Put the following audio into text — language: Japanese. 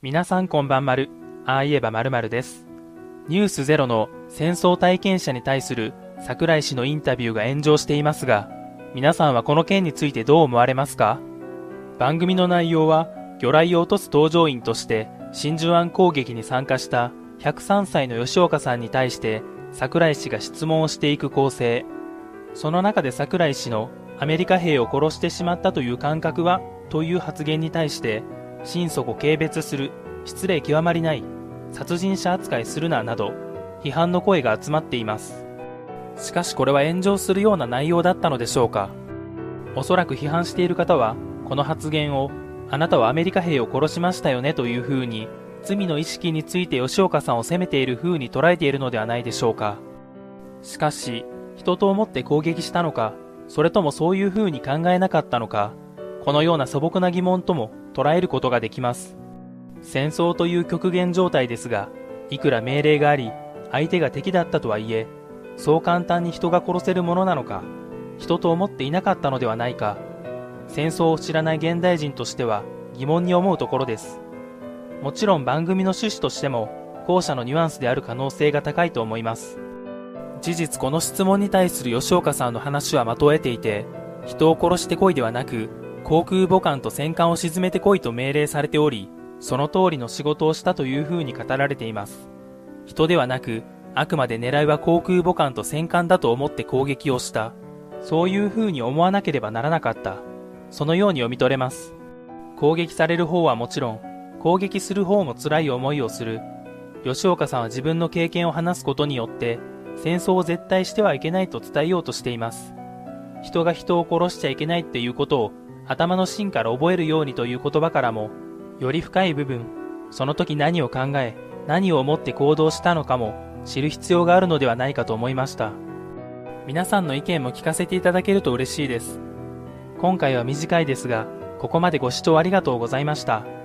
皆さんこんばんまる。ああ言えばまるまるです。ニュースゼロの戦争体験者に対する桜井氏のインタビューが炎上していますが、皆さんはこの件についてどう思われますか？番組の内容は、魚雷を落とす搭乗員として真珠湾攻撃に参加した103歳の吉岡さんに対して桜井氏が質問をしていく構成。その中で桜井氏のアメリカ兵を殺してしまったという感覚はという発言に対して心底軽蔑する失礼極まりない殺人者扱いするななど批判の声が集まっています。しかしこれは炎上するような内容だったのでしょうか。おそらく批判している方はこの発言をあなたはアメリカ兵を殺しましたよねというふうに罪の意識について吉岡さんを責めている風に捉えているのではないでしょうか。しかし人と思って攻撃したのかそれともそういう風に考えなかったのかこのような素朴な疑問とも捉えることができます。戦争という極限状態ですがいくら命令があり相手が敵だったとはいえそう簡単に人が殺せるものなのか人と思っていなかったのではないか戦争を知らない現代人としては疑問に思うところです。もちろん番組の趣旨としても後者のニュアンスである可能性が高いと思います。事実この質問に対する吉岡さんの話は的を得ていて人を殺してこいではなく航空母艦と戦艦を沈めてこいと命令されておりその通りの仕事をしたというふうに語られています。人ではなくあくまで狙いは航空母艦と戦艦だと思って攻撃をした。そういうふうに思わなければならなかった。そのように読み取れます。攻撃される方はもちろん攻撃する方も辛い思いをする。吉岡さんは自分の経験を話すことによって戦争を絶対してはいけないと伝えようとしています。人が人を殺しちゃいけないっていうことを頭の芯から覚えるようにという言葉からもより深い部分その時何を考え何を思って行動したのかも知る必要があるのではないかと思いました。皆さんの意見も聞かせていただけると嬉しいです。今回は短いですがここまでご視聴ありがとうございました。